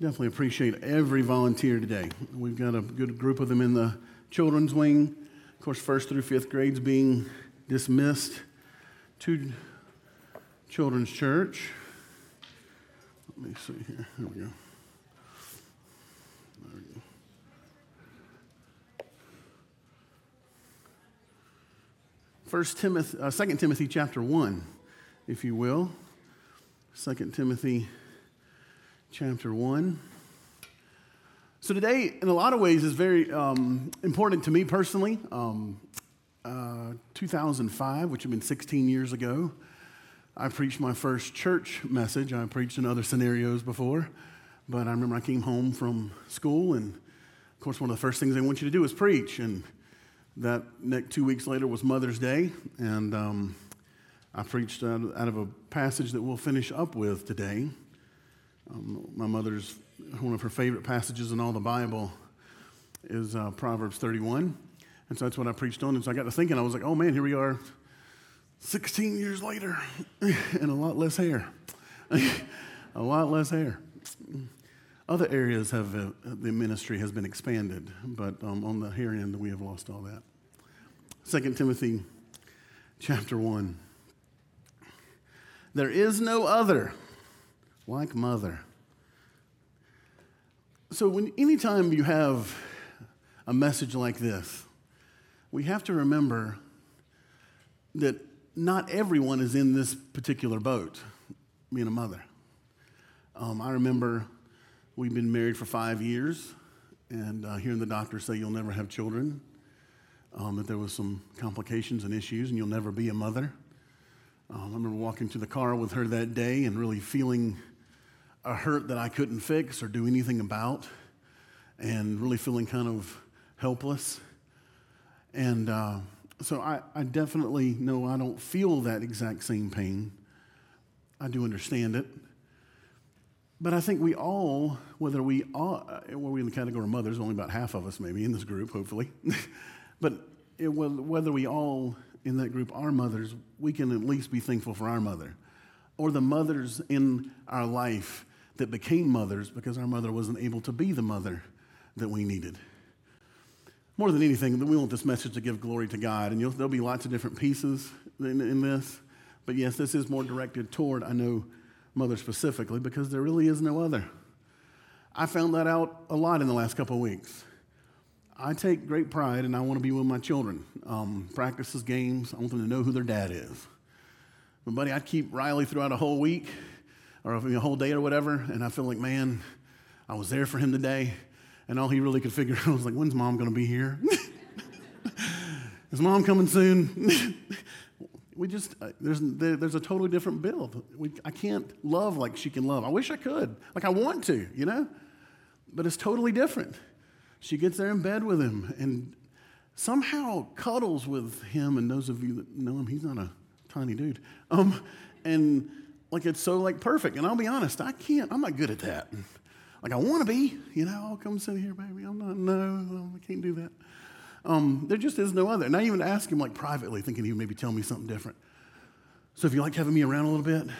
Definitely appreciate every volunteer today. We've got a good group of them in the children's wing. Of course, first through fifth grades being dismissed to Children's Church. Let me see here. Here we go. There we go. First Timothy, uh, Second Timothy chapter one, if you will. Second Timothy chapter 1. So, today, in a lot of ways, is very um, important to me personally. Um, uh, 2005, which had been 16 years ago, I preached my first church message. I preached in other scenarios before, but I remember I came home from school, and of course, one of the first things they want you to do is preach. And that next two weeks later was Mother's Day, and um, I preached out of a passage that we'll finish up with today. Um, my mother's, one of her favorite passages in all the Bible is uh, Proverbs 31. And so that's what I preached on. And so I got to thinking, I was like, oh man, here we are 16 years later and a lot less hair. a lot less hair. Other areas have, uh, the ministry has been expanded, but um, on the hair end, we have lost all that. 2 Timothy chapter 1. There is no other like mother. So, when, anytime you have a message like this, we have to remember that not everyone is in this particular boat, being a mother. Um, I remember we've been married for five years, and uh, hearing the doctor say you'll never have children, um, that there was some complications and issues, and you'll never be a mother. Um, I remember walking to the car with her that day and really feeling a hurt that I couldn't fix or do anything about, and really feeling kind of helpless. And uh, so I, I definitely know I don't feel that exact same pain. I do understand it. But I think we all, whether we uh, well, we in the category of mothers, only about half of us maybe in this group, hopefully. but it, whether we all in that group are mothers, we can at least be thankful for our mother or the mothers in our life that became mothers because our mother wasn't able to be the mother that we needed. More than anything, we want this message to give glory to God, and there'll be lots of different pieces in, in this. But yes, this is more directed toward, I know, mother specifically, because there really is no other. I found that out a lot in the last couple of weeks. I take great pride and I want to be with my children. Um, practices, games, I want them to know who their dad is. But, buddy, I'd keep Riley throughout a whole week or a whole day or whatever, and I feel like, man, I was there for him today, and all he really could figure out was like, when's mom going to be here? Is mom coming soon? we just, uh, there's, there's a totally different build. We, I can't love like she can love. I wish I could. Like I want to, you know? But it's totally different. She gets there in bed with him and somehow cuddles with him. And those of you that know him, he's not a tiny dude. Um, and like it's so like perfect. And I'll be honest, I can't, I'm not good at that. Like I want to be, you know, I'll come sit here, baby. I'm not, no, I can't do that. Um, there just is no other. And I even ask him like privately, thinking he would maybe tell me something different. So if you like having me around a little bit,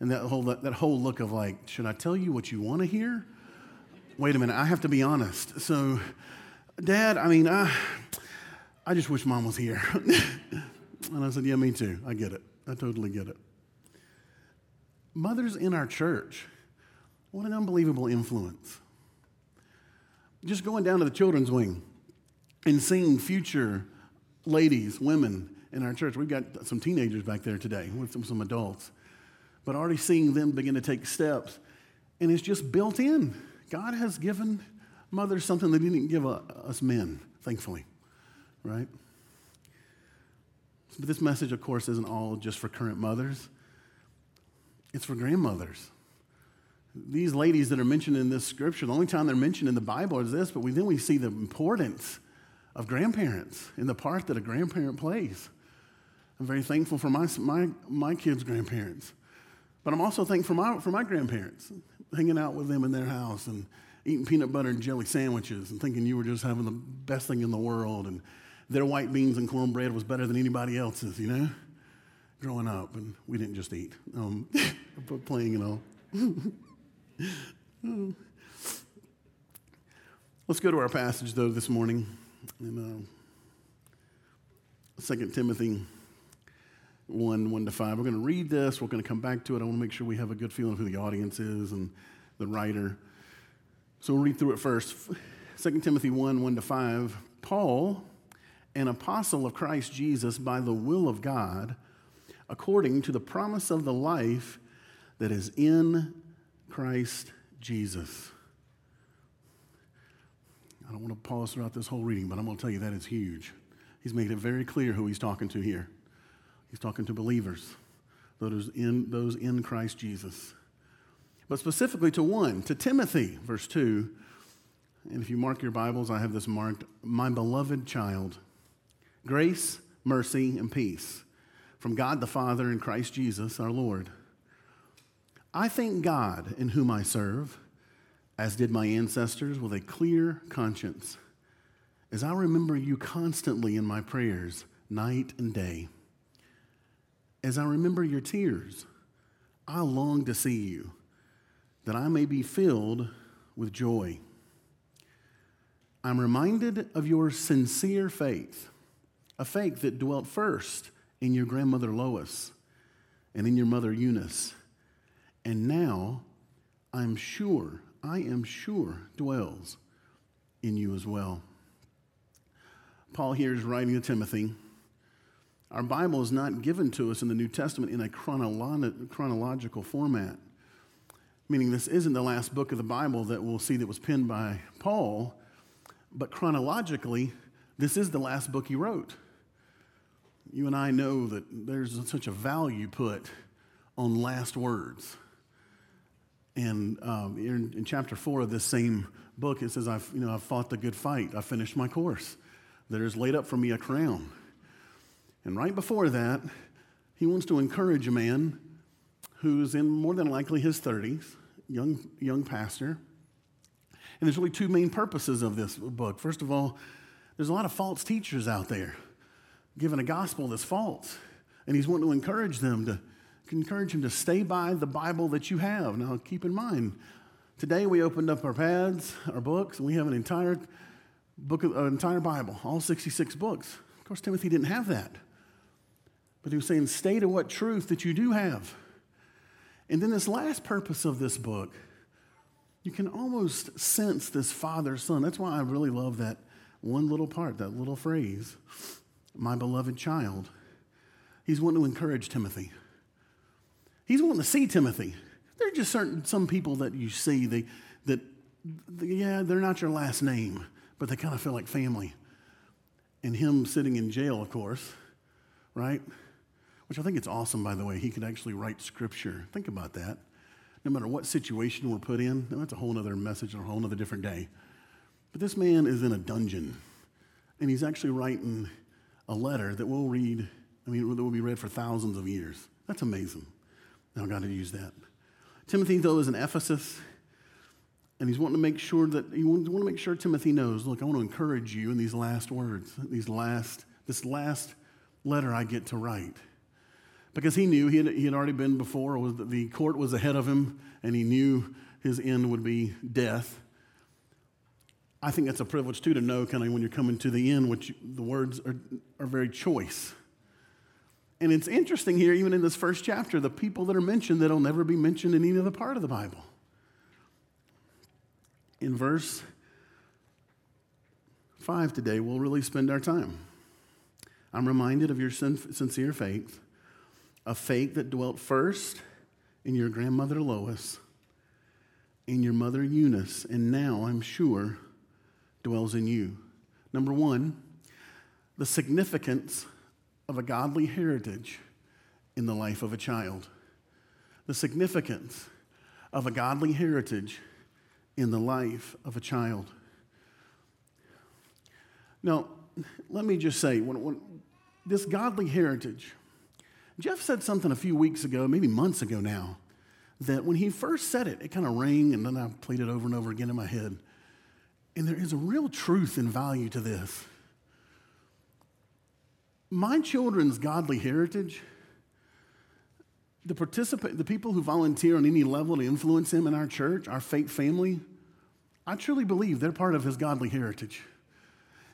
and that whole, that, that whole look of like, should I tell you what you want to hear? Wait a minute, I have to be honest. So, Dad, I mean, I, I just wish mom was here. and I said, Yeah, me too. I get it. I totally get it. Mothers in our church, what an unbelievable influence. Just going down to the children's wing and seeing future ladies, women in our church. We've got some teenagers back there today with some, some adults, but already seeing them begin to take steps. And it's just built in. God has given mothers something He didn't give us men, thankfully, right? But this message, of course, isn't all just for current mothers, it's for grandmothers. These ladies that are mentioned in this scripture, the only time they're mentioned in the Bible is this, but we, then we see the importance of grandparents and the part that a grandparent plays. I'm very thankful for my, my, my kids' grandparents. But I'm also thankful for my, for my grandparents, hanging out with them in their house and eating peanut butter and jelly sandwiches and thinking you were just having the best thing in the world and their white beans and cornbread was better than anybody else's, you know, growing up. And we didn't just eat, um, but playing and all. Let's go to our passage, though, this morning in uh, 2 Timothy 1 1 to 5. We're going to read this. We're going to come back to it. I want to make sure we have a good feeling of who the audience is and the writer. So we'll read through it first. 2 Timothy 1 1 to 5. Paul, an apostle of Christ Jesus by the will of God, according to the promise of the life that is in Christ Jesus I don't want to pause throughout this whole reading, but I'm going to tell you that is huge. He's made it very clear who he's talking to here. He's talking to believers, those in, those in Christ Jesus. But specifically to one, to Timothy, verse 2. And if you mark your Bibles, I have this marked My beloved child, grace, mercy, and peace from God the Father and Christ Jesus our Lord. I thank God in whom I serve as did my ancestors, with a clear conscience, as I remember you constantly in my prayers, night and day. As I remember your tears, I long to see you, that I may be filled with joy. I'm reminded of your sincere faith, a faith that dwelt first in your grandmother Lois and in your mother Eunice. And now I'm sure I am sure dwells in you as well. Paul here is writing to Timothy. Our Bible is not given to us in the New Testament in a chronolo- chronological format, meaning this isn't the last book of the Bible that we'll see that was penned by Paul, but chronologically, this is the last book he wrote. You and I know that there's such a value put on last words. And um, in, in, chapter four of this same book, it says, I've, you know, I've fought the good fight. I've finished my course. There is laid up for me a crown. And right before that, he wants to encourage a man who's in more than likely his 30s, young, young pastor. And there's really two main purposes of this book. First of all, there's a lot of false teachers out there giving a gospel that's false. And he's wanting to encourage them to encourage him to stay by the Bible that you have. Now, keep in mind, today we opened up our pads, our books, and we have an entire book, of, an entire Bible, all 66 books. Of course, Timothy didn't have that. But he was saying, stay to what truth that you do have. And then this last purpose of this book, you can almost sense this father son. That's why I really love that one little part, that little phrase, my beloved child. He's wanting to encourage Timothy. He's wanting to see Timothy. There are just certain some people that you see they, that yeah they're not your last name, but they kind of feel like family. And him sitting in jail, of course, right? Which I think it's awesome, by the way. He could actually write scripture. Think about that. No matter what situation we're put in, that's a whole other message or a whole other different day. But this man is in a dungeon, and he's actually writing a letter that we'll read. I mean, that will be read for thousands of years. That's amazing. Now, God had used that. Timothy, though, is in Ephesus, and he's wanting to make sure that he wants to make sure Timothy knows. Look, I want to encourage you in these last words, these last, this last letter I get to write, because he knew he had, he had already been before. The court was ahead of him, and he knew his end would be death. I think that's a privilege too to know, kind of when you're coming to the end, which the words are, are very choice. And it's interesting here, even in this first chapter, the people that are mentioned that'll never be mentioned in any other part of the Bible. In verse 5 today, we'll really spend our time. I'm reminded of your sincere faith, a faith that dwelt first in your grandmother Lois, in your mother Eunice, and now I'm sure dwells in you. Number one, the significance of a godly heritage in the life of a child. The significance of a godly heritage in the life of a child. Now, let me just say, when, when, this godly heritage, Jeff said something a few weeks ago, maybe months ago now, that when he first said it, it kind of rang, and then I played it over and over again in my head. And there is a real truth and value to this my children's godly heritage the participate, the people who volunteer on any level to influence him in our church, our faith family, I truly believe they're part of his godly heritage.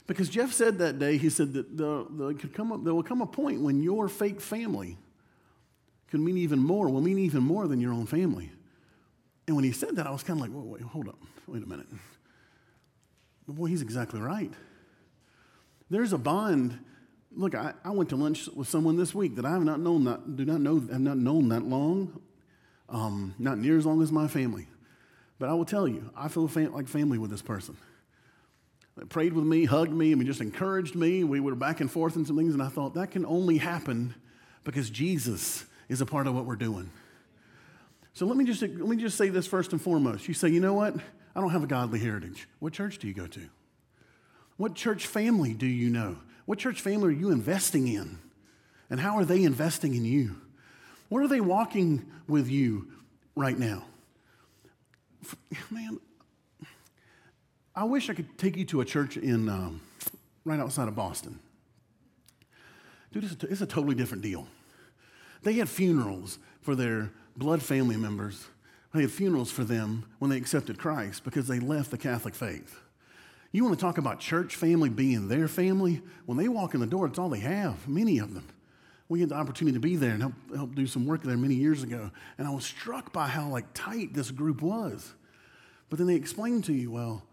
Because Jeff said that day, he said that the, the, could come up, there will come a point when your fake family could mean even more, will mean even more than your own family. And when he said that, I was kind of like, wait, wait, hold up, wait a minute. But boy, he's exactly right. There's a bond. Look, I, I went to lunch with someone this week that I have not known that do not know have not known that long, um, not near as long as my family. But I will tell you, I feel fam- like family with this person. They prayed with me, hugged me, I mean, just encouraged me. We were back and forth in some things, and I thought that can only happen because Jesus is a part of what we're doing. So let me just let me just say this first and foremost. You say, you know what? I don't have a godly heritage. What church do you go to? What church family do you know? What church family are you investing in? And how are they investing in you? What are they walking with you right now? Man, I wish I could take you to a church in um, right outside of Boston. Dude, it's a, it's a totally different deal. They had funerals for their blood family members. They had funerals for them when they accepted Christ because they left the Catholic faith. You want to talk about church family being their family? When they walk in the door, it's all they have, many of them. We had the opportunity to be there and help, help do some work there many years ago. And I was struck by how like tight this group was. But then they explained to you, well,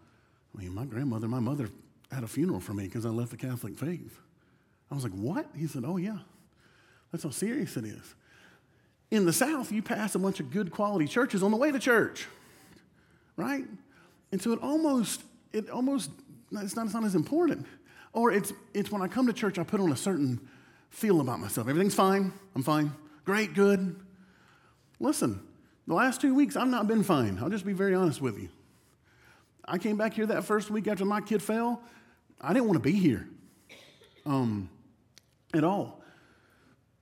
I mean, my grandmother, my mother had a funeral for me because I left the Catholic faith. I was like, what? He said, oh, yeah. That's how serious it is. In the South, you pass a bunch of good quality churches on the way to church, right? And so it almost, it almost, it's not, it's not as important. Or it's, it's when I come to church, I put on a certain feel about myself. Everything's fine. I'm fine. Great, good. Listen, the last two weeks, I've not been fine. I'll just be very honest with you. I came back here that first week after my kid fell. I didn't want to be here um, at all.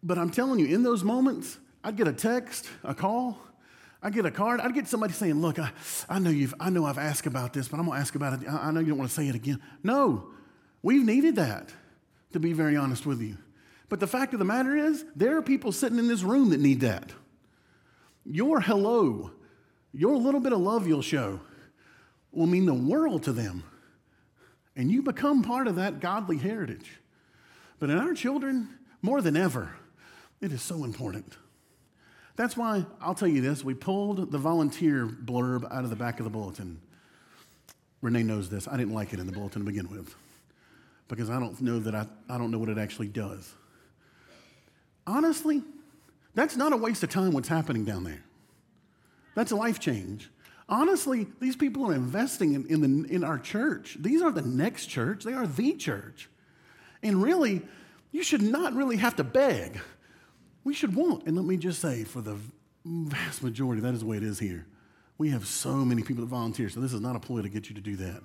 But I'm telling you, in those moments, I'd get a text, a call, I'd get a card, I'd get somebody saying, Look, I, I, know, you've, I know I've asked about this, but I'm going to ask about it. I, I know you don't want to say it again. No, we've needed that, to be very honest with you. But the fact of the matter is, there are people sitting in this room that need that. Your hello, your little bit of love you'll show will mean the world to them. And you become part of that godly heritage. But in our children, more than ever, it is so important. That's why I'll tell you this we pulled the volunteer blurb out of the back of the bulletin. Renee knows this. I didn't like it in the bulletin to begin with because I don't know that I, I don't know what it actually does. Honestly, that's not a waste of time what's happening down there. That's a life change. Honestly, these people are investing in, in, the, in our church. These are the next church, they are the church. And really, you should not really have to beg. We should want. And let me just say, for the vast majority, that is the way it is here. We have so many people that volunteer, so this is not a ploy to get you to do that.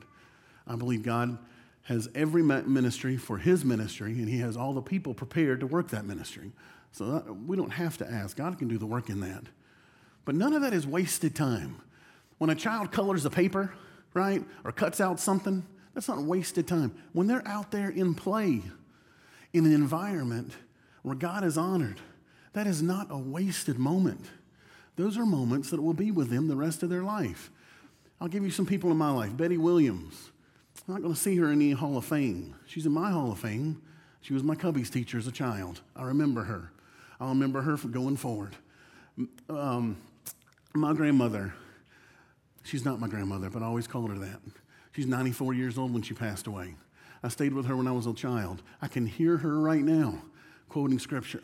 I believe God has every ministry for his ministry, and he has all the people prepared to work that ministry. So that, we don't have to ask. God can do the work in that. But none of that is wasted time. When a child colors a paper, right, or cuts out something, that's not wasted time. When they're out there in play, in an environment where God is honored, that is not a wasted moment. Those are moments that will be with them the rest of their life. I'll give you some people in my life. Betty Williams. I'm not going to see her in the Hall of Fame. She's in my Hall of Fame. She was my Cubbies teacher as a child. I remember her. I'll remember her going forward. Um, my grandmother, She's not my grandmother, but I always called her that. She's 94 years old when she passed away. I stayed with her when I was a child. I can hear her right now quoting scripture.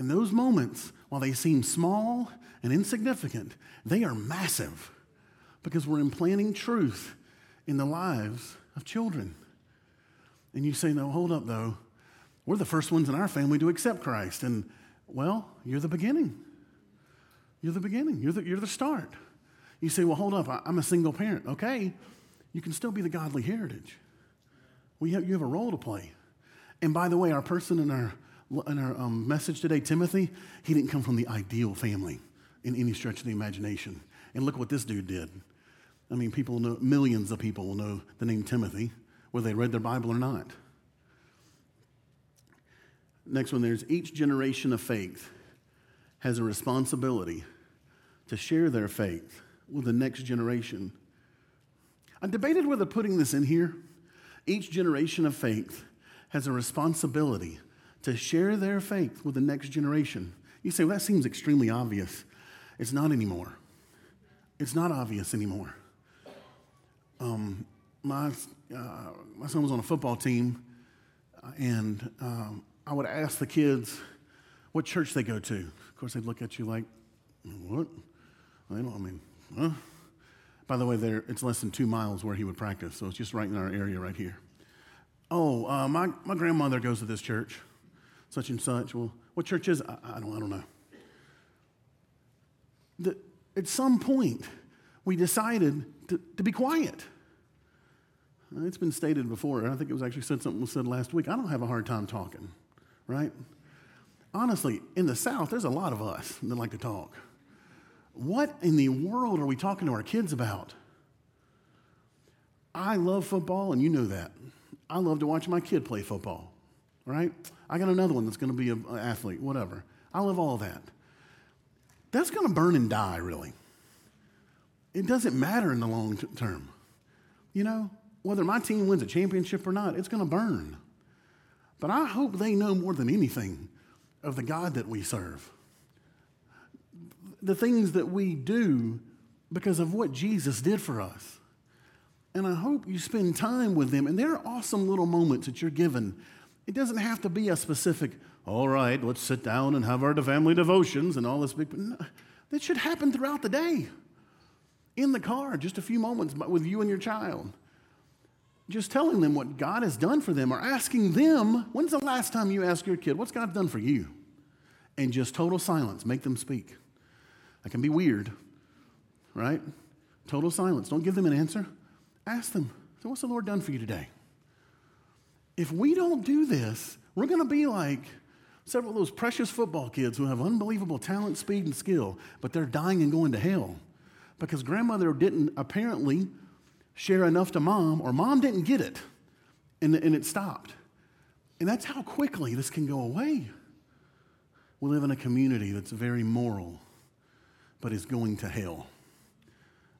In those moments, while they seem small and insignificant, they are massive because we're implanting truth in the lives of children. And you say, no, hold up, though. We're the first ones in our family to accept Christ. And, well, you're the beginning. You're the beginning. You're the, you're the start. You say, well, hold up, I'm a single parent. Okay, you can still be the godly heritage. We have, you have a role to play. And by the way, our person in our, in our um, message today, Timothy, he didn't come from the ideal family in any stretch of the imagination. And look what this dude did. I mean, people know, millions of people will know the name Timothy, whether they read their Bible or not. Next one, there's each generation of faith has a responsibility to share their faith with the next generation. I debated whether putting this in here. Each generation of faith has a responsibility to share their faith with the next generation. You say, well, that seems extremely obvious. It's not anymore. It's not obvious anymore. Um, my, uh, my son was on a football team, and um, I would ask the kids what church they go to. Of course, they'd look at you like, what? Don't, I mean, huh? By the way, there, it's less than two miles where he would practice, so it's just right in our area right here. Oh, uh, my, my grandmother goes to this church, such and such. Well, what church is? I, I, don't, I don't know. The, at some point, we decided to, to be quiet. Uh, it's been stated before, I think it was actually said something was said last week. I don't have a hard time talking, right? Honestly, in the South, there's a lot of us that like to talk. What in the world are we talking to our kids about? I love football, and you know that. I love to watch my kid play football, right? I got another one that's going to be an athlete, whatever. I love all that. That's going to burn and die, really. It doesn't matter in the long term. You know, whether my team wins a championship or not, it's going to burn. But I hope they know more than anything of the God that we serve. The things that we do because of what Jesus did for us. And I hope you spend time with them. And there are awesome little moments that you're given. It doesn't have to be a specific, all right, let's sit down and have our family devotions and all this big. No, that should happen throughout the day. In the car, just a few moments with you and your child just telling them what God has done for them or asking them, when's the last time you asked your kid, what's God done for you? And just total silence, make them speak. That can be weird, right? Total silence. Don't give them an answer. Ask them, so what's the Lord done for you today? If we don't do this, we're going to be like several of those precious football kids who have unbelievable talent, speed, and skill, but they're dying and going to hell because grandmother didn't apparently share enough to mom, or mom didn't get it, and, and it stopped. And that's how quickly this can go away. We live in a community that's very moral, but is going to hell.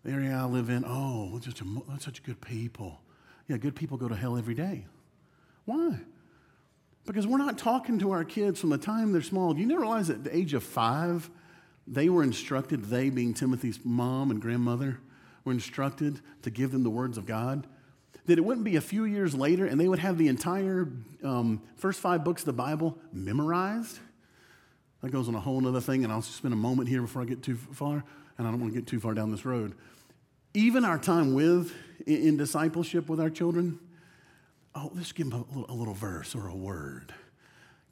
The area I live in, oh, such, a, such good people. Yeah, good people go to hell every day. Why? Because we're not talking to our kids from the time they're small. Do you never realize at the age of five, they were instructed, they being Timothy's mom and grandmother, were instructed to give them the words of God, that it wouldn't be a few years later and they would have the entire um, first five books of the Bible memorized. That goes on a whole other thing, and I'll spend a moment here before I get too far, and I don't want to get too far down this road. Even our time with, in, in discipleship with our children, oh, let's give them a little, a little verse or a word.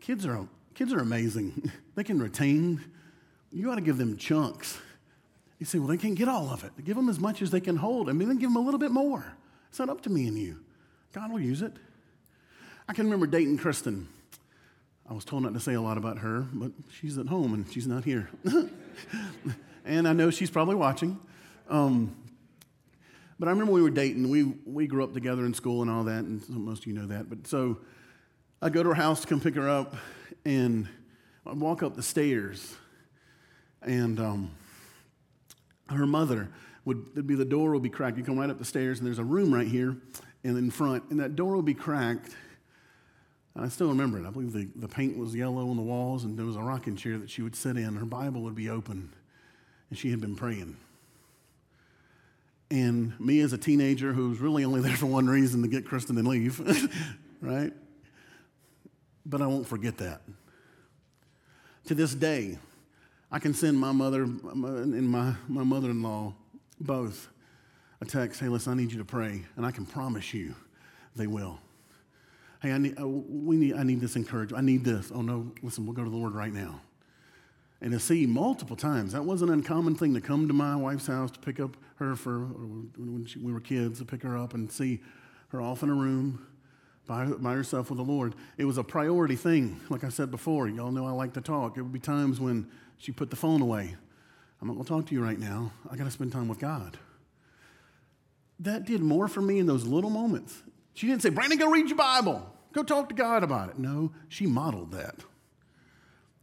Kids are, kids are amazing. they can retain. You ought to give them chunks you say, well, they can't get all of it. Give them as much as they can hold. I mean, then give them a little bit more. It's not up to me and you. God will use it. I can remember dating Kristen. I was told not to say a lot about her, but she's at home and she's not here. and I know she's probably watching. Um, but I remember we were dating. We, we grew up together in school and all that, and most of you know that. But so I'd go to her house to come pick her up, and I'd walk up the stairs, and um, her mother would there'd be the door would be cracked. You come right up the stairs, and there's a room right here and in front, and that door would be cracked. I still remember it. I believe the, the paint was yellow on the walls, and there was a rocking chair that she would sit in. Her Bible would be open, and she had been praying. And me as a teenager who's really only there for one reason to get Kristen and leave, right? But I won't forget that. To this day, I can send my mother and my, my mother in law both a text hey, listen, I need you to pray. And I can promise you they will. Hey, I need, we need, I need this encouragement. I need this. Oh, no, listen, we'll go to the Lord right now. And to see multiple times, that was an uncommon thing to come to my wife's house to pick up her for when she, we were kids, to pick her up and see her off in a room by, by herself with the Lord. It was a priority thing. Like I said before, y'all know I like to talk. There would be times when she put the phone away. I'm not going to talk to you right now. I got to spend time with God. That did more for me in those little moments. She didn't say, Brandon, go read your Bible. Go talk to God about it. No, she modeled that.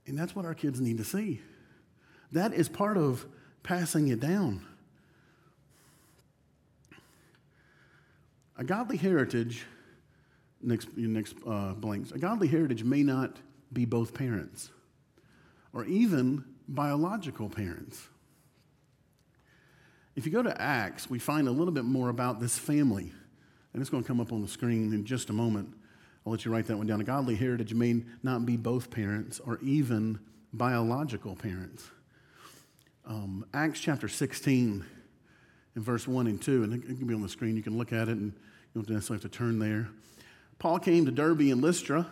And that's what our kids need to see. That is part of passing it down. A godly heritage, next, next uh, blanks, a godly heritage may not be both parents or even biological parents. If you go to Acts, we find a little bit more about this family. And it's going to come up on the screen in just a moment. I'll let you write that one down. A godly heritage may not be both parents or even biological parents. Um, Acts chapter 16, in verse 1 and 2, and it can be on the screen. You can look at it and you don't necessarily have to turn there. Paul came to Derbe and Lystra.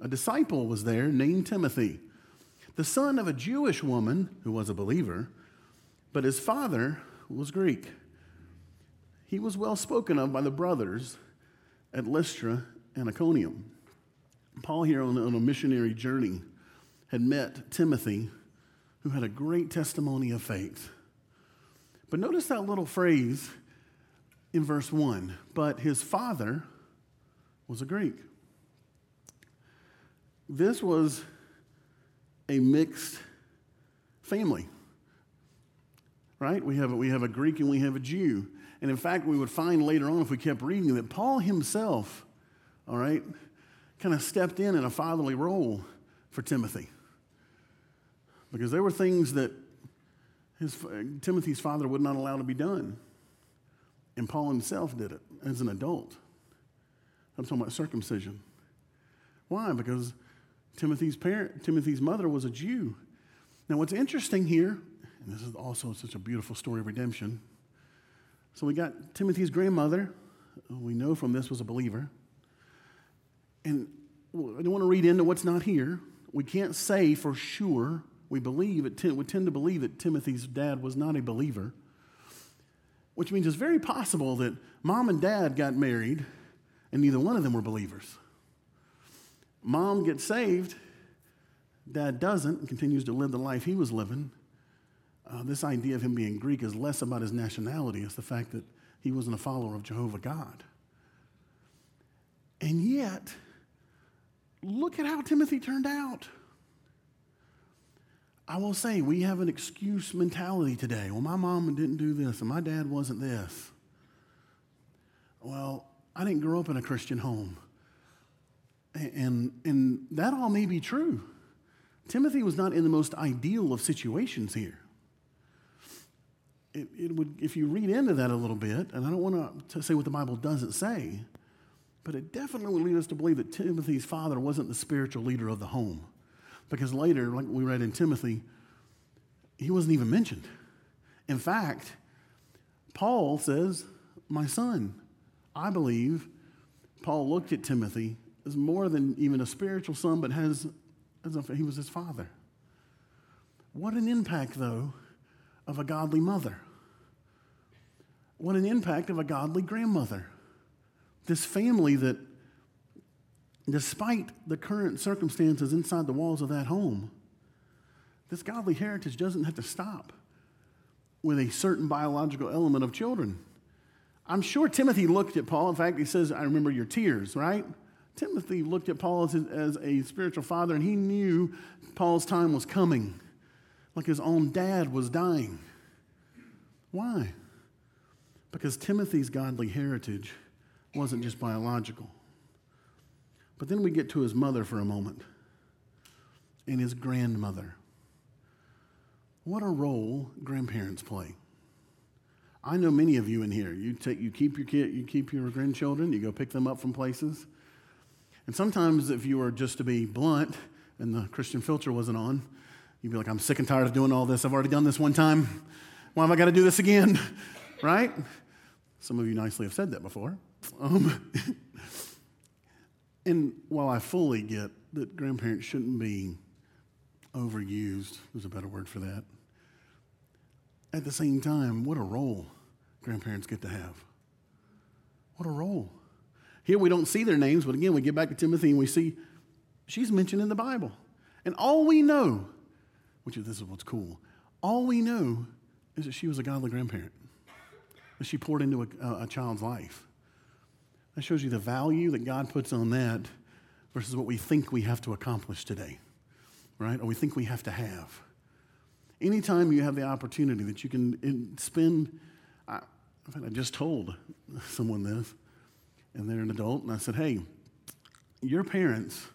A disciple was there named Timothy, the son of a Jewish woman who was a believer, but his father was Greek. He was well spoken of by the brothers at Lystra and Iconium. Paul, here on, on a missionary journey, had met Timothy, who had a great testimony of faith. But notice that little phrase in verse 1 but his father was a Greek. This was a mixed family, right? We have, a, we have a Greek and we have a Jew. And in fact, we would find later on, if we kept reading, that Paul himself, all right, kind of stepped in in a fatherly role for Timothy. Because there were things that his, Timothy's father would not allow to be done. And Paul himself did it as an adult. I'm talking about circumcision. Why? Because Timothy's parent, Timothy's mother was a Jew. Now, what's interesting here, and this is also such a beautiful story of redemption, so we got Timothy's grandmother, we know from this was a believer. And I don't want to read into what's not here. We can't say for sure. We believe it, we tend to believe that Timothy's dad was not a believer, which means it's very possible that mom and dad got married and neither one of them were believers. Mom gets saved, dad doesn't, and continues to live the life he was living. Uh, this idea of him being Greek is less about his nationality, it's the fact that he wasn't a follower of Jehovah God. And yet, look at how Timothy turned out. I will say, we have an excuse mentality today. Well, my mom didn't do this, and my dad wasn't this. Well, I didn't grow up in a Christian home. And, and that all may be true. Timothy was not in the most ideal of situations here it, it would, if you read into that a little bit, and I don't want to say what the Bible doesn't say, but it definitely would lead us to believe that Timothy's father wasn't the spiritual leader of the home. Because later, like we read in Timothy, he wasn't even mentioned. In fact, Paul says, My son, I believe Paul looked at Timothy as more than even a spiritual son, but has, as a, he was his father. What an impact, though, of a godly mother. What an impact of a godly grandmother. This family that, despite the current circumstances inside the walls of that home, this godly heritage doesn't have to stop with a certain biological element of children. I'm sure Timothy looked at Paul. In fact, he says, I remember your tears, right? Timothy looked at Paul as, as a spiritual father, and he knew Paul's time was coming like his own dad was dying. Why? Because Timothy's godly heritage wasn't just biological. But then we get to his mother for a moment and his grandmother. What a role grandparents play. I know many of you in here. You take, you keep your kid, you keep your grandchildren, you go pick them up from places. And sometimes, if you were just to be blunt, and the Christian filter wasn't on, You'd be like, I'm sick and tired of doing all this. I've already done this one time. Why have I got to do this again? right? Some of you nicely have said that before. Um, and while I fully get that grandparents shouldn't be overused, there's a better word for that. At the same time, what a role grandparents get to have. What a role. Here we don't see their names, but again, we get back to Timothy and we see she's mentioned in the Bible. And all we know which is this is what's cool. All we know is that she was a godly grandparent, that she poured into a, a child's life. That shows you the value that God puts on that versus what we think we have to accomplish today, right? Or we think we have to have. Anytime you have the opportunity that you can spend, I, I just told someone this, and they're an adult, and I said, hey, your parents,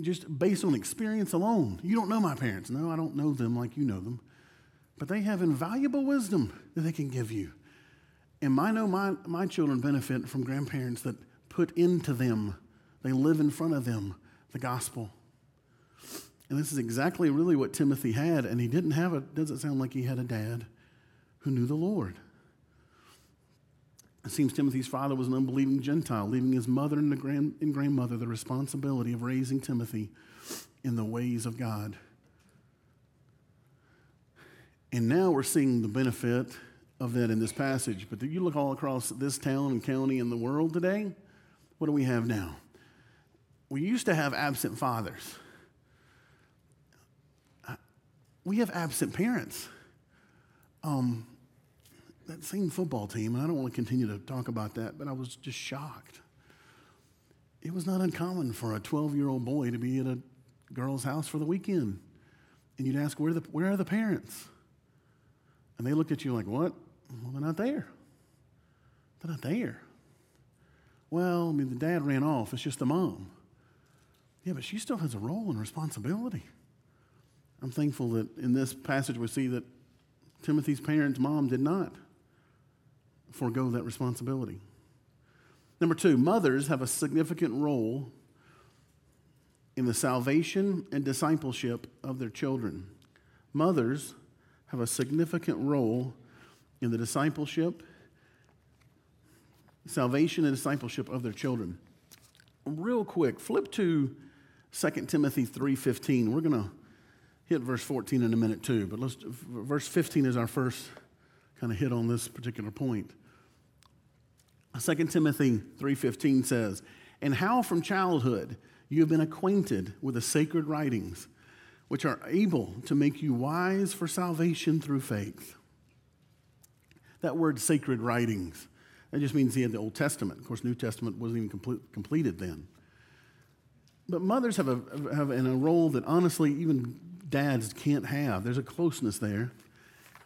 just based on experience alone, you don't know my parents. No, I don't know them like you know them, but they have invaluable wisdom that they can give you. And I know my, my children benefit from grandparents that put into them, they live in front of them, the gospel. And this is exactly really what Timothy had, and he didn't have a, doesn't sound like he had a dad who knew the Lord. It seems Timothy's father was an unbelieving Gentile, leaving his mother and, the grand, and grandmother the responsibility of raising Timothy in the ways of God. And now we're seeing the benefit of that in this passage. But you look all across this town and county and the world today, what do we have now? We used to have absent fathers we have absent parents. Um, that same football team, and I don't want to continue to talk about that, but I was just shocked. It was not uncommon for a 12 year old boy to be at a girl's house for the weekend. And you'd ask, where, the, where are the parents? And they looked at you like, what? Well, they're not there. They're not there. Well, I mean, the dad ran off. It's just the mom. Yeah, but she still has a role and responsibility. I'm thankful that in this passage we see that Timothy's parents' mom did not forego that responsibility. Number two, mothers have a significant role in the salvation and discipleship of their children. Mothers have a significant role in the discipleship, salvation and discipleship of their children. Real quick, flip to 2 Timothy 3:15. We're going to hit verse 14 in a minute too, but let's, verse 15 is our first kind of hit on this particular point. 2 Timothy 3:15 says, "And how from childhood you have been acquainted with the sacred writings, which are able to make you wise for salvation through faith." That word sacred writings, that just means he had the Old Testament. Of course, New Testament wasn't even complete, completed then. But mothers have a, have a role that honestly even dads can't have. There's a closeness there.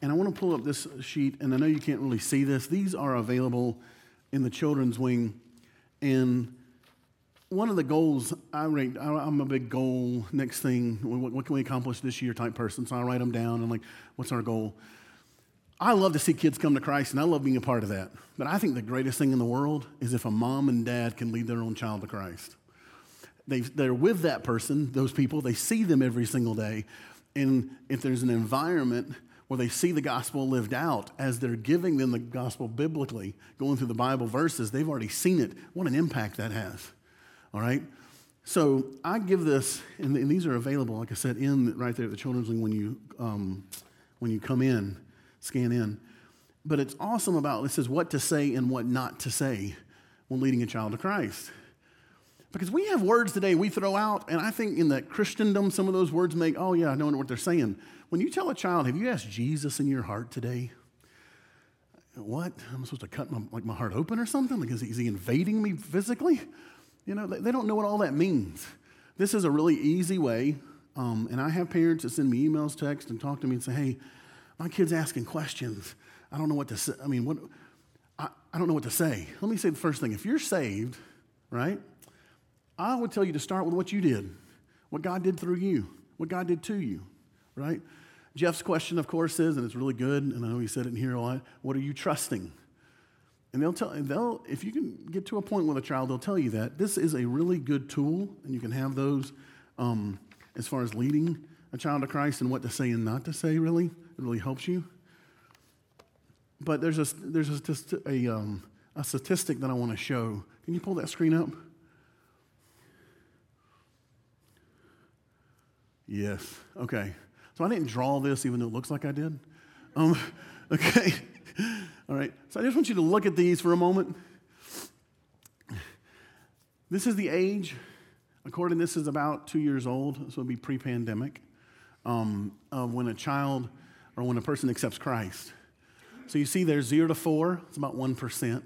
And I want to pull up this sheet, and I know you can't really see this. These are available in the children's wing. And one of the goals I rate, I'm a big goal, next thing, what can we accomplish this year type person. So I write them down and like, what's our goal? I love to see kids come to Christ, and I love being a part of that. But I think the greatest thing in the world is if a mom and dad can lead their own child to Christ they, they're with that person, those people, they see them every single day. And if there's an environment where they see the gospel lived out as they're giving them the gospel biblically, going through the Bible verses, they've already seen it. What an impact that has. All right? So I give this, and, these are available, like I said, in right there at the children's wing when you, um, when you come in, scan in. But it's awesome about this is what to say and what not to say when leading a child to Christ. Because we have words today we throw out, and I think in the Christendom, some of those words make, oh, yeah, I know what they're saying. When you tell a child, have you asked Jesus in your heart today? What? I'm supposed to cut my, like my heart open or something? Like, is he, is he invading me physically? You know, they, they, don't know what all that means. This is a really easy way, um, and I have parents that send me emails, text, and talk to me and say, hey, my kid's asking questions. I don't know what to say. I mean, what? I, I don't know what to say. Let me say the first thing. If you're saved, right? I would tell you to start with what you did, what God did through you, what God did to you, right? Jeff's question, of course, is, and it's really good, and I know he said it in here a lot, what are you trusting? And they'll tell, they'll, if you can get to a point with a child, they'll tell you that. This is a really good tool, and you can have those um, as far as leading a child to Christ and what to say and not to say, really. It really helps you. But there's a, there's a, a, um, a statistic that I want to show. Can you pull that screen up? Yes. Okay. So I didn't draw this even though it looks like I did. Um, okay. All right. So I just want you to look at these for a moment. This is the age, according this is about two years old, so it'd be pre pandemic, um, of when a child or when a person accepts Christ. So you see there's zero to four, it's about 1%.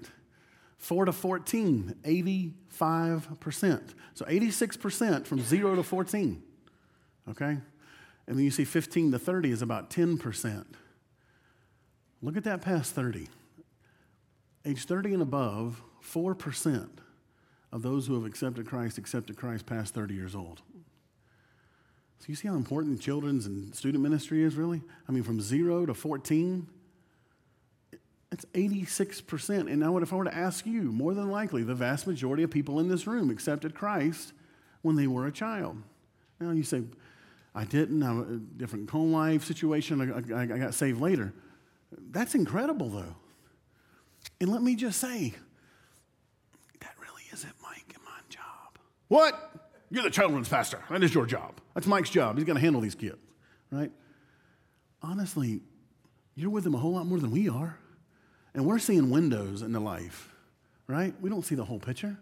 Four to 14, 85%. So 86% from zero to 14 okay? And then you see 15 to 30 is about 10%. Look at that past 30. Age 30 and above, 4% of those who have accepted Christ accepted Christ past 30 years old. So you see how important children's and student ministry is, really? I mean, from zero to 14, it's 86%. And now, if I were to ask you, more than likely, the vast majority of people in this room accepted Christ when they were a child. Now, you say, I didn't, I'm a different home life situation, I, I, I got saved later. That's incredible, though. And let me just say, that really isn't Mike my job. What? You're the children's pastor. That is your job. That's Mike's job. He's going to handle these kids, right? Honestly, you're with them a whole lot more than we are. And we're seeing windows in the life, right? We don't see the whole picture.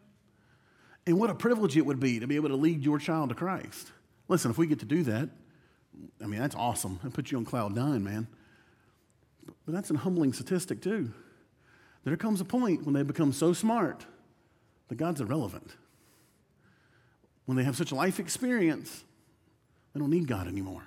And what a privilege it would be to be able to lead your child to Christ. Listen, if we get to do that, I mean, that's awesome. It puts you on cloud nine, man. But that's a humbling statistic, too. There comes a point when they become so smart that God's irrelevant when they have such life experience, they don't need God anymore.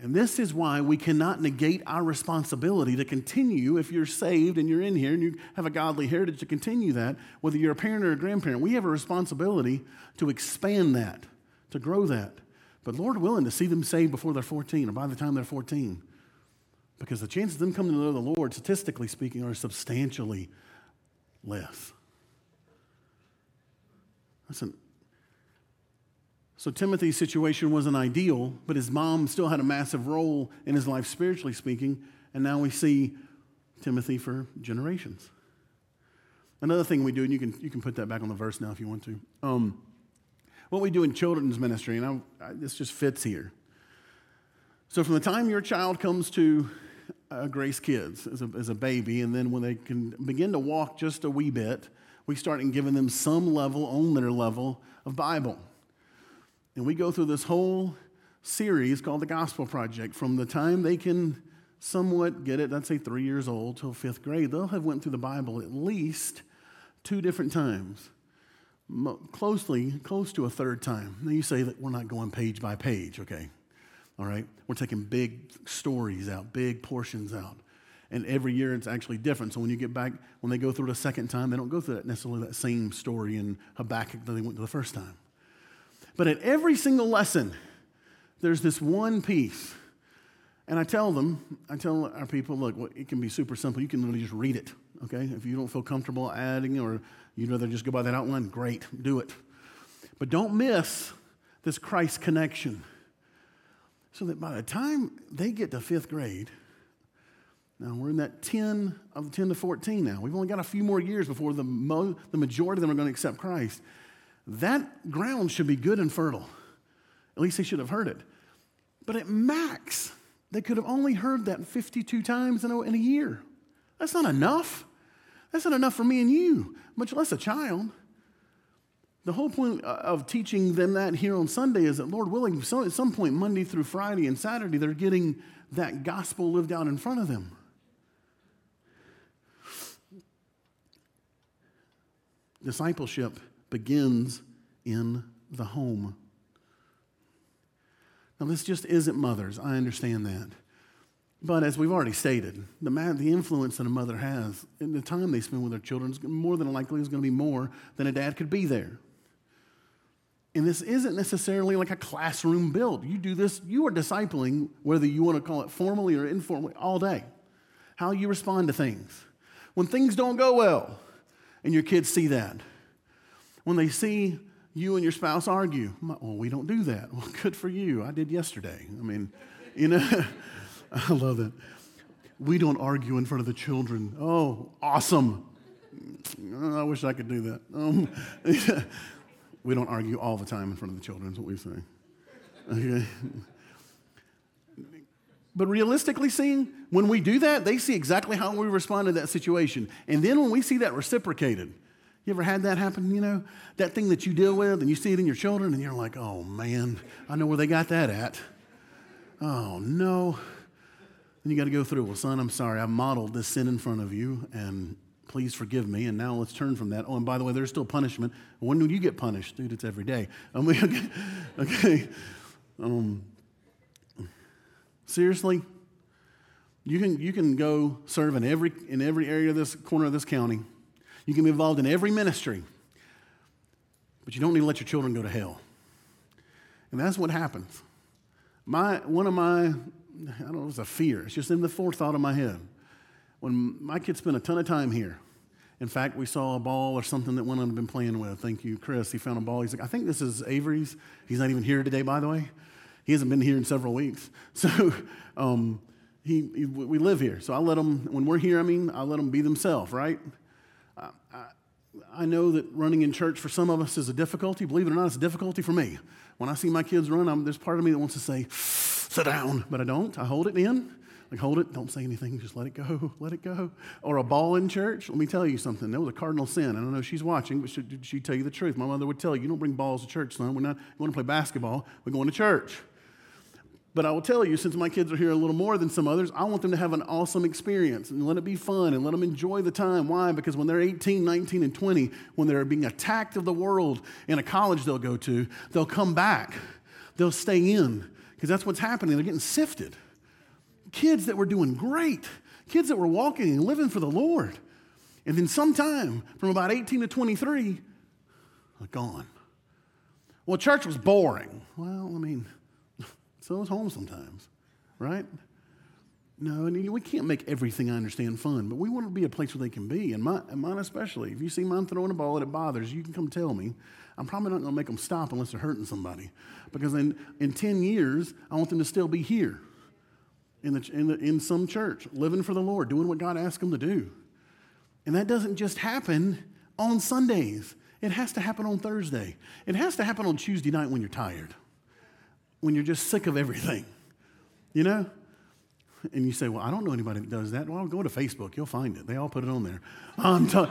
And this is why we cannot negate our responsibility to continue, if you're saved and you're in here and you have a godly heritage, to continue that, whether you're a parent or a grandparent. We have a responsibility to expand that, to grow that. But Lord willing to see them saved before they're 14 or by the time they're 14. Because the chances of them coming to know the Lord, statistically speaking, are substantially less. Listen, so Timothy's situation wasn't ideal, but his mom still had a massive role in his life, spiritually speaking. And now we see Timothy for generations. Another thing we do, and you can, you can put that back on the verse now if you want to. Um, what we do in children's ministry, and I, I, this just fits here. So, from the time your child comes to uh, Grace Kids as a, as a baby, and then when they can begin to walk just a wee bit, we start in giving them some level, on their level, of Bible. And we go through this whole series called the Gospel Project. From the time they can somewhat get it, let's say three years old till fifth grade, they'll have went through the Bible at least two different times, closely, close to a third time. Now you say that we're not going page by page, okay? All right? We're taking big stories out, big portions out and every year it's actually different. So when you get back, when they go through it a second time, they don't go through that necessarily that same story in Habakkuk that they went to the first time. But at every single lesson, there's this one piece. And I tell them, I tell our people, look, well, it can be super simple. You can literally just read it, okay? If you don't feel comfortable adding or you'd rather just go by that outline, great, do it. But don't miss this Christ connection. So that by the time they get to fifth grade, now we're in that 10 of 10 to 14 now. We've only got a few more years before the, mo- the majority of them are going to accept Christ. That ground should be good and fertile. At least they should have heard it. But at max, they could have only heard that 52 times in a, in a year. That's not enough. That's not enough for me and you, much less a child. The whole point uh, of teaching them that here on Sunday is that, Lord willing, so at some point, Monday through Friday and Saturday, they're getting that gospel lived out in front of them. Discipleship begins in the home. Now, this just isn't mothers. I understand that. But as we've already stated, the, the influence that a mother has in the time they spend with their children is more than likely is going to be more than a dad could be there. And this isn't necessarily like a classroom build. You do this, you are discipling, whether you want to call it formally or informally, all day. How you respond to things. When things don't go well, and your kids see that, when they see you and your spouse argue, well, we don't do that. Well, good for you. I did yesterday. I mean, you know, I love that. We don't argue in front of the children. Oh, awesome. I wish I could do that. Um, we don't argue all the time in front of the children, is what we say. Okay? But realistically seeing, when we do that, they see exactly how we respond to that situation. And then when we see that reciprocated, you ever had that happen? You know, that thing that you deal with and you see it in your children and you're like, oh man, I know where they got that at. Oh no. Then you got to go through, well, son, I'm sorry. I modeled this sin in front of you and please forgive me. And now let's turn from that. Oh, and by the way, there's still punishment. When do you get punished? Dude, it's every day. Okay. okay. Um, Seriously? You can, you can go serve in every, in every area of this corner of this county. You can be involved in every ministry. But you don't need to let your children go to hell. And that's what happens. My, one of my, I don't know, it's a fear. It's just in the forethought of my head. When my kids spend a ton of time here, in fact, we saw a ball or something that one of them had been playing with. Thank you, Chris. He found a ball. He's like, I think this is Avery's. He's not even here today, by the way. He hasn't been here in several weeks. So um, he, he, we live here. So I let them, when we're here, I mean, I let them be themselves, right? I, I, I know that running in church for some of us is a difficulty. Believe it or not, it's a difficulty for me. When I see my kids run, I'm, there's part of me that wants to say, sit down, but I don't. I hold it in. Like, hold it, don't say anything, just let it go, let it go. Or a ball in church. Let me tell you something. That was a cardinal sin. I don't know if she's watching, but she tell you the truth? My mother would tell you, you don't bring balls to church, son. We're not going to play basketball, we're going to church. But I will tell you, since my kids are here a little more than some others, I want them to have an awesome experience and let it be fun and let them enjoy the time. Why? Because when they're 18, 19, and 20, when they're being attacked of the world in a college they'll go to, they'll come back. They'll stay in because that's what's happening. They're getting sifted kids that were doing great, kids that were walking and living for the Lord. And then sometime from about 18 to 23, gone. Well, church was boring. Well, I mean, so was home sometimes, right? No, and we can't make everything I understand fun, but we want to be a place where they can be, and, my, and mine especially. If you see mine throwing a ball and it bothers you, you can come tell me. I'm probably not going to make them stop unless they're hurting somebody, because in, in 10 years, I want them to still be here in, the, in, the, in some church, living for the Lord, doing what God asked them to do. And that doesn't just happen on Sundays. It has to happen on Thursday. It has to happen on Tuesday night when you're tired, when you're just sick of everything, you know? And you say, Well, I don't know anybody that does that. Well, go to Facebook, you'll find it. They all put it on there. I'm t-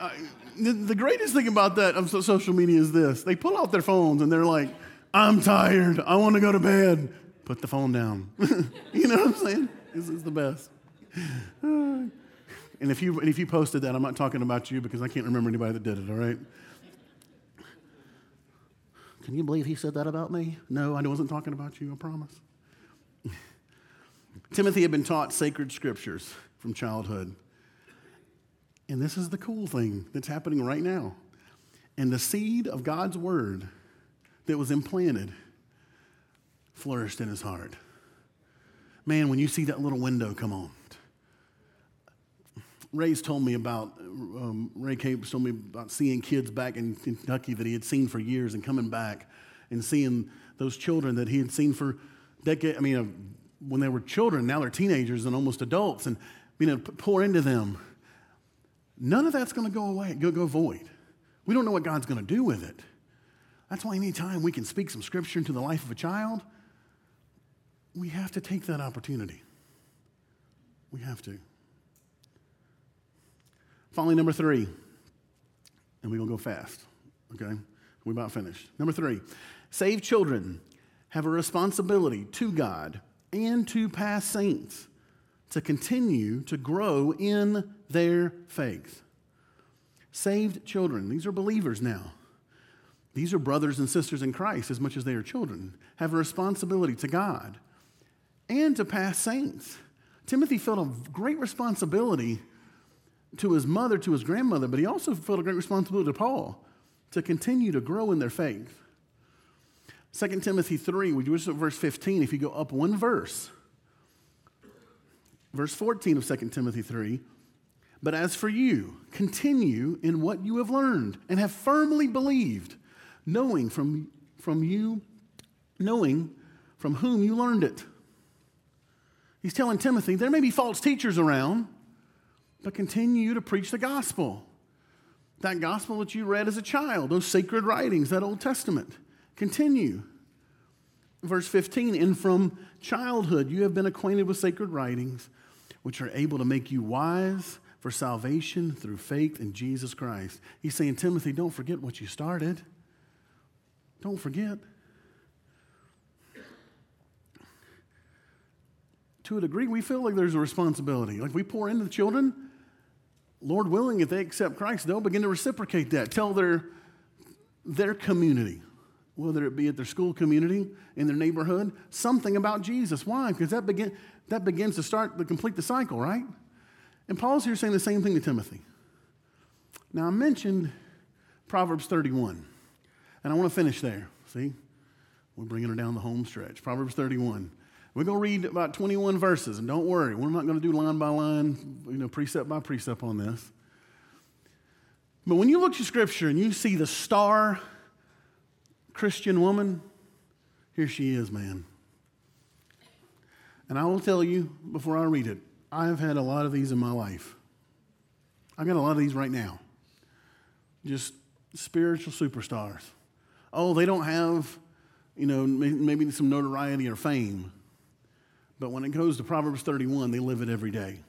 I, the, the greatest thing about that of social media is this they pull out their phones and they're like, I'm tired. I want to go to bed put the phone down. you know what I'm saying? This is the best. and if you and if you posted that, I'm not talking about you because I can't remember anybody that did it. All right. Can you believe he said that about me? No, I wasn't talking about you. I promise. Timothy had been taught sacred scriptures from childhood. And this is the cool thing that's happening right now. And the seed of God's word that was implanted flourished in his heart. Man, when you see that little window come on, Ray's told me about, um, Ray Capes told me about seeing kids back in Kentucky that he had seen for years and coming back and seeing those children that he had seen for decades. I mean, uh, when they were children, now they're teenagers and almost adults, and being to pour into them. None of that's going to go away, go, go void. We don't know what God's going to do with it. That's why anytime we can speak some scripture into the life of a child, we have to take that opportunity. We have to. Finally, number three, and we're going to go fast, okay? We're about finished. Number three, saved children have a responsibility to God and to past saints to continue to grow in their faith. Saved children, these are believers now. These are brothers and sisters in Christ as much as they are children, have a responsibility to God and to past saints. Timothy felt a great responsibility to his mother, to his grandmother, but he also felt a great responsibility to Paul to continue to grow in their faith. 2 Timothy 3, we do verse 15. If you go up one verse, verse 14 of 2 Timothy 3, but as for you, continue in what you have learned and have firmly believed, knowing from, from you, knowing from whom you learned it He's telling Timothy there may be false teachers around, but continue to preach the gospel. That gospel that you read as a child, those sacred writings, that Old Testament. Continue. Verse 15, and from childhood you have been acquainted with sacred writings, which are able to make you wise for salvation through faith in Jesus Christ. He's saying, Timothy, don't forget what you started. Don't forget. to a degree, we feel like there's a responsibility. Like we pour into the children, Lord willing, if they accept Christ, they'll begin to reciprocate that. Tell their, their community whether it be at their school community, in their neighborhood, something about Jesus. Why? Because that, begin, that begins to start to complete the cycle, right? And Paul's here saying the same thing to Timothy. Now, I mentioned Proverbs 31, and I want to finish there. See? We're bringing her down the home stretch. Proverbs 31. We're going to read about 21 verses, and don't worry, we're not going to do line by line, you know, precept by precept on this. But when you look at Scripture and you see the star Christian woman, here she is, man. And I will tell you before I read it, I've had a lot of these in my life. I've got a lot of these right now. Just spiritual superstars. Oh, they don't have, you know, maybe some notoriety or fame, but when it goes to Proverbs 31, they live it every day.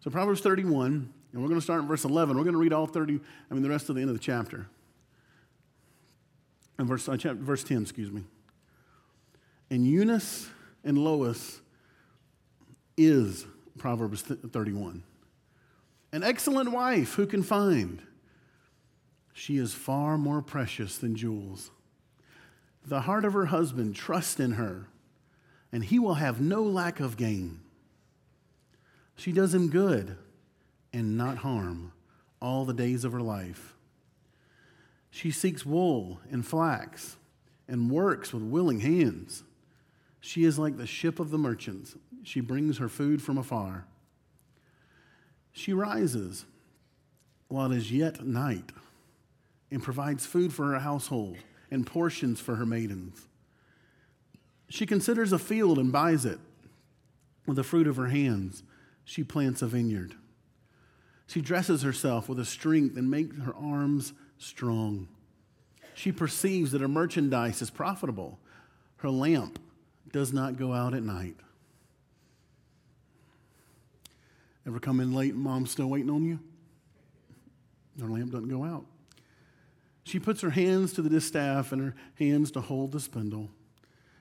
So, Proverbs 31, and we're going to start in verse 11. We're going to read all 30, I mean, the rest of the end of the chapter. And verse, uh, chapter, verse 10, excuse me. And Eunice and Lois is Proverbs 31. An excellent wife who can find. She is far more precious than jewels. The heart of her husband trusts in her and he will have no lack of gain. She does him good and not harm all the days of her life. She seeks wool and flax and works with willing hands. She is like the ship of the merchants. She brings her food from afar. She rises while it is yet night and provides food for her household and portions for her maidens. She considers a field and buys it. With the fruit of her hands, she plants a vineyard. She dresses herself with a strength and makes her arms strong. She perceives that her merchandise is profitable. Her lamp does not go out at night. Ever come in late and mom's still waiting on you? Her lamp doesn't go out. She puts her hands to the distaff and her hands to hold the spindle.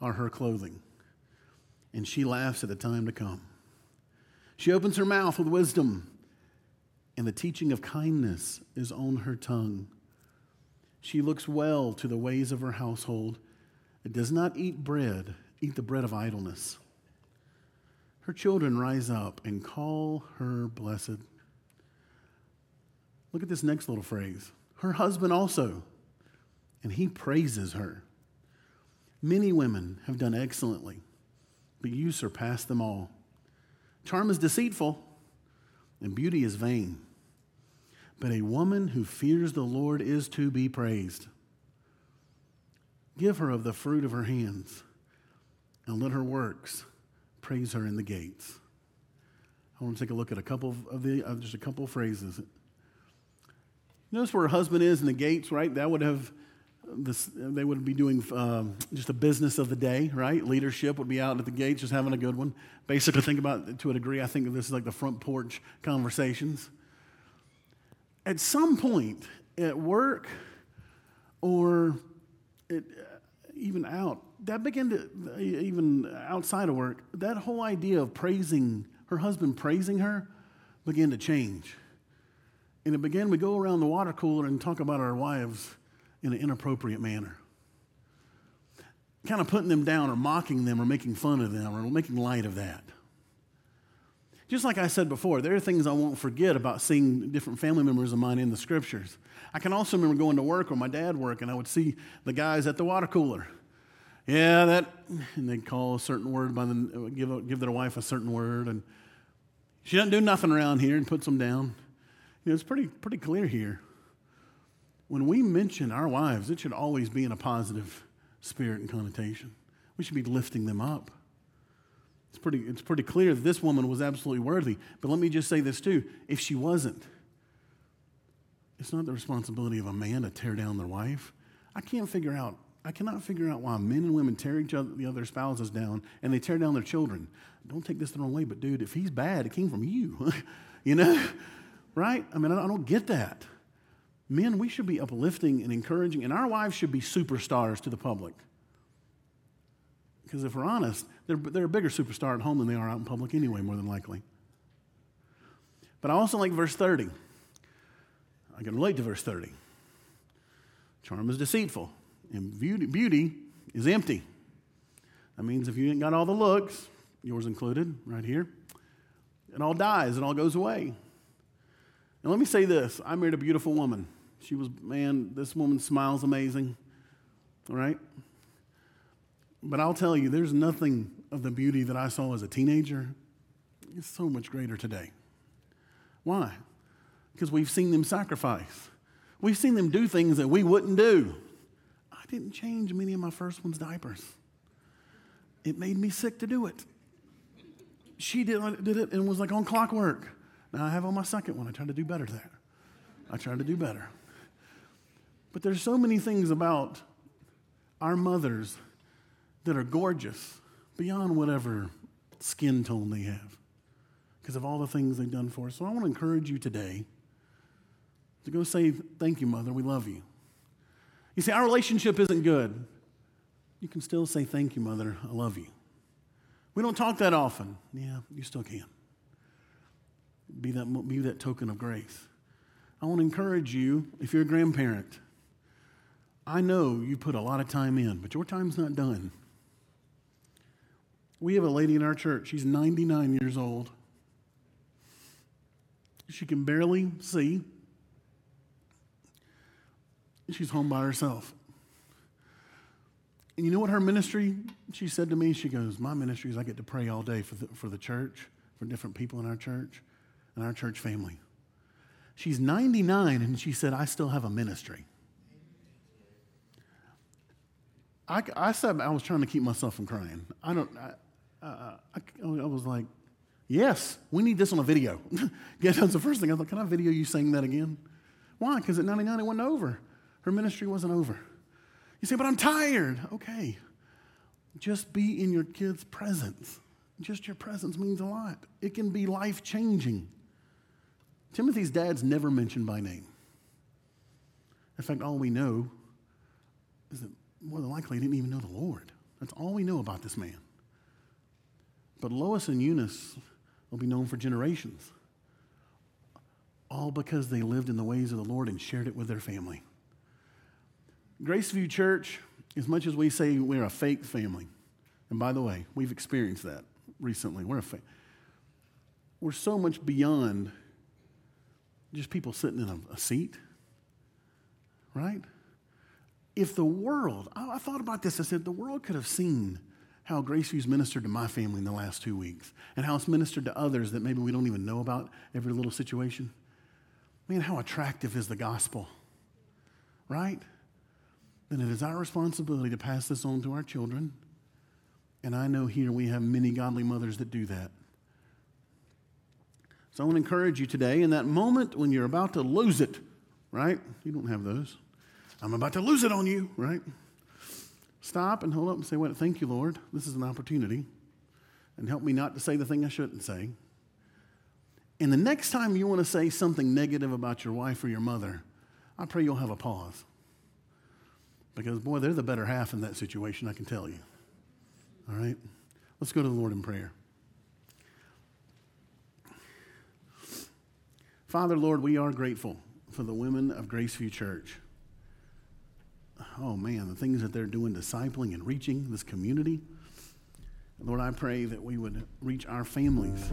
are her clothing, and she laughs at the time to come. She opens her mouth with wisdom, and the teaching of kindness is on her tongue. She looks well to the ways of her household and does not eat bread, eat the bread of idleness. Her children rise up and call her blessed. Look at this next little phrase. Her husband also, and he praises her. Many women have done excellently, but you surpass them all. Charm is deceitful, and beauty is vain. But a woman who fears the Lord is to be praised. Give her of the fruit of her hands, and let her works praise her in the gates. I want to take a look at a couple of the just a couple of phrases. Notice where her husband is in the gates, right? That would have this, they would be doing um, just a business of the day, right? Leadership would be out at the gates just having a good one. Basically, think about to a degree. I think this is like the front porch conversations. At some point at work or it, even out, that began to, even outside of work, that whole idea of praising, her husband praising her, began to change. And it began, we go around the water cooler and talk about our wives in an inappropriate manner. Kind of putting them down or mocking them or making fun of them or making light of that. Just like I said before, there are things I won't forget about seeing different family members of mine in the scriptures. I can also remember going to work where my dad worked, and I would see the guys at the water cooler. Yeah, that, and they'd call a certain word by the, give, give their wife a certain word, and she doesn't do nothing around here and puts them down. You know, it's pretty, pretty clear here when we mention our wives, it should always be in a positive spirit and connotation. We should be lifting them up. It's pretty, it's pretty clear that this woman was absolutely worthy. But let me just say this too if she wasn't, it's not the responsibility of a man to tear down their wife. I can't figure out, I cannot figure out why men and women tear each other, the other spouses down and they tear down their children. Don't take this the wrong way, but dude, if he's bad, it came from you. you know? Right? I mean, I don't get that. Men, we should be uplifting and encouraging, and our wives should be superstars to the public. Because if we're honest, they're, they're a bigger superstar at home than they are out in public anyway, more than likely. But I also like verse 30. I can relate to verse 30. Charm is deceitful, and beauty, beauty is empty. That means if you ain't got all the looks, yours included, right here, it all dies, it all goes away. And let me say this I married a beautiful woman. She was, man, this woman smiles amazing, all right? But I'll tell you, there's nothing of the beauty that I saw as a teenager. It's so much greater today. Why? Because we've seen them sacrifice. We've seen them do things that we wouldn't do. I didn't change many of my first one's diapers. It made me sick to do it. She did, uh, did it and was like on clockwork. Now I have on my second one. I tried to do better there. I tried to do better. But there's so many things about our mothers that are gorgeous beyond whatever skin tone they have because of all the things they've done for us. So I want to encourage you today to go say, Thank you, Mother. We love you. You say, Our relationship isn't good. You can still say, Thank you, Mother. I love you. We don't talk that often. Yeah, you still can. Be that, be that token of grace. I want to encourage you, if you're a grandparent, I know you put a lot of time in, but your time's not done. We have a lady in our church, she's 99 years old. She can barely see. She's home by herself. And you know what her ministry, she said to me? She goes, My ministry is I get to pray all day for the, for the church, for different people in our church, and our church family. She's 99, and she said, I still have a ministry. I, I said I was trying to keep myself from crying. I don't. I, uh, uh, I, I was like, yes, we need this on a video. yeah, that's the first thing. I thought, can I video you saying that again? Why? Because at 99 it wasn't over. Her ministry wasn't over. You say, but I'm tired. Okay. Just be in your kid's presence. Just your presence means a lot. It can be life changing. Timothy's dad's never mentioned by name. In fact, all we know is that more than likely didn't even know the Lord. That's all we know about this man. But Lois and Eunice will be known for generations, all because they lived in the ways of the Lord and shared it with their family. Graceview Church, as much as we say we're a fake family, and by the way, we've experienced that recently. We're a fa- we're so much beyond just people sitting in a, a seat, right? If the world, I, thought about this, I said, the world could have seen how grace Graceview's ministered to my family in the last two weeks and how it's ministered to others that maybe we don't even know about every little situation. Man, how attractive is the gospel, right? then it is our responsibility to pass this on to our children. And I know here we have many godly mothers that do that. So I want to encourage you today in that moment when you're about to lose it, right? You don't have those. I'm about to lose it on you, right? Stop and hold up and say, What? Thank you, Lord. This is an opportunity. And help me not to say the thing I shouldn't say. And the next time you want to say something negative about your wife or your mother, I pray you'll have a pause. Because, boy, they're the better half in that situation, I can tell you. All right? Let's go to the Lord in prayer. Father, Lord, we are grateful for the women of Graceview Church. Oh, man, the things that they're doing, discipling and reaching this community. Lord, I pray that we would reach our families.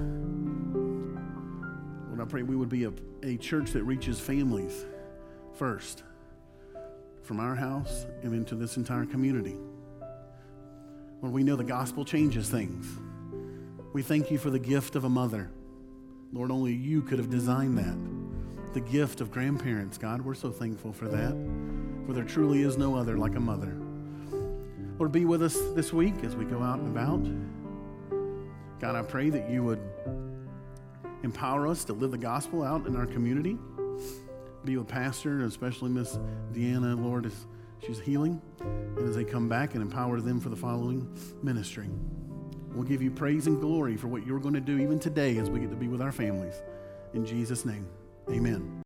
Lord, I pray we would be a, a church that reaches families first from our house and into this entire community. Lord, we know the gospel changes things. We thank you for the gift of a mother. Lord, only you could have designed that. The gift of grandparents, God, we're so thankful for that. For there truly is no other like a mother. Lord, be with us this week as we go out and about. God, I pray that you would empower us to live the gospel out in our community be with Pastor, especially Miss Deanna, Lord, as she's healing, and as they come back and empower them for the following ministry. We'll give you praise and glory for what you're going to do even today as we get to be with our families. In Jesus' name, amen.